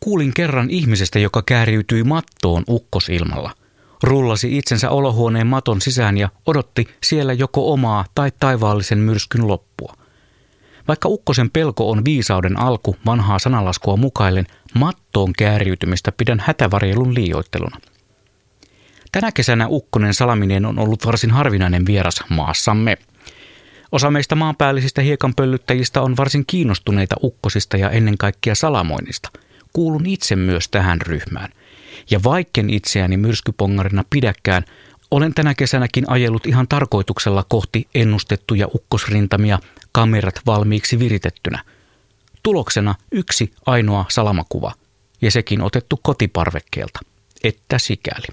Kuulin kerran ihmisestä, joka kääriytyi mattoon ukkosilmalla. Rullasi itsensä olohuoneen maton sisään ja odotti siellä joko omaa tai taivaallisen myrskyn loppua. Vaikka ukkosen pelko on viisauden alku vanhaa sanalaskua mukaillen, mattoon kääriytymistä pidän hätävarjelun liioitteluna. Tänä kesänä ukkonen salaminen on ollut varsin harvinainen vieras maassamme. Osa meistä maanpäällisistä hiekanpöllyttäjistä on varsin kiinnostuneita ukkosista ja ennen kaikkea salamoinnista. Kuulun itse myös tähän ryhmään. Ja vaikken itseäni myrskypongarina pidäkään, olen tänä kesänäkin ajellut ihan tarkoituksella kohti ennustettuja ukkosrintamia kamerat valmiiksi viritettynä. Tuloksena yksi ainoa salamakuva, ja sekin otettu kotiparvekkeelta. Että sikäli.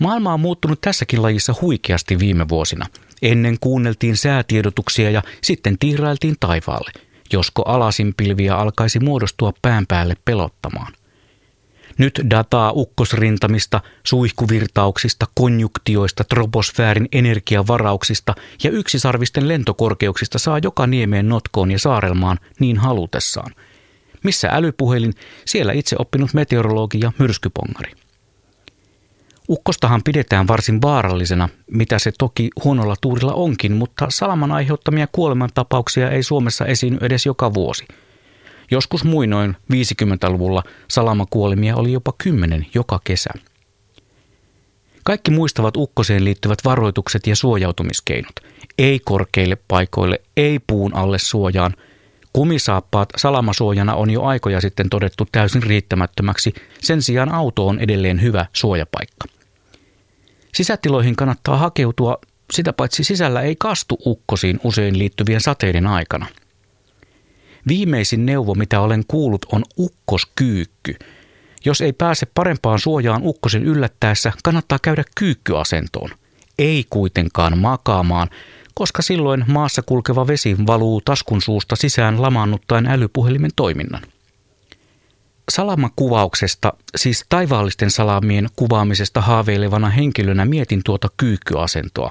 Maailma on muuttunut tässäkin lajissa huikeasti viime vuosina. Ennen kuunneltiin säätiedotuksia ja sitten tiirailtiin taivaalle, josko alasinpilviä alkaisi muodostua pään päälle pelottamaan. Nyt dataa ukkosrintamista, suihkuvirtauksista, konjuktioista, troposfäärin energiavarauksista ja yksisarvisten lentokorkeuksista saa joka niemeen notkoon ja saarelmaan niin halutessaan. Missä älypuhelin, siellä itse oppinut meteorologi ja myrskypongari. Ukkostahan pidetään varsin vaarallisena, mitä se toki huonolla tuurilla onkin, mutta salaman aiheuttamia kuolemantapauksia ei Suomessa esiinny edes joka vuosi. Joskus muinoin 50-luvulla salamakuolemia oli jopa kymmenen joka kesä. Kaikki muistavat ukkoseen liittyvät varoitukset ja suojautumiskeinot. Ei korkeille paikoille, ei puun alle suojaan. Kumisaappaat salamasuojana on jo aikoja sitten todettu täysin riittämättömäksi, sen sijaan auto on edelleen hyvä suojapaikka. Sisätiloihin kannattaa hakeutua, sitä paitsi sisällä ei kastu ukkosiin usein liittyvien sateiden aikana. Viimeisin neuvo, mitä olen kuullut, on ukkoskyykky. Jos ei pääse parempaan suojaan ukkosen yllättäessä, kannattaa käydä kyykkyasentoon. Ei kuitenkaan makaamaan, koska silloin maassa kulkeva vesi valuu taskun suusta sisään lamaannuttaen älypuhelimen toiminnan salamakuvauksesta, siis taivaallisten salamien kuvaamisesta haaveilevana henkilönä mietin tuota kyykkyasentoa.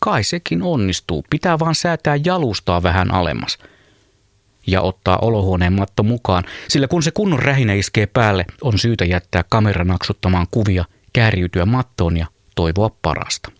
Kai sekin onnistuu, pitää vaan säätää jalustaa vähän alemmas. Ja ottaa olohuoneen matto mukaan, sillä kun se kunnon rähinä iskee päälle, on syytä jättää kamera naksuttamaan kuvia, kääriytyä mattoon ja toivoa parasta.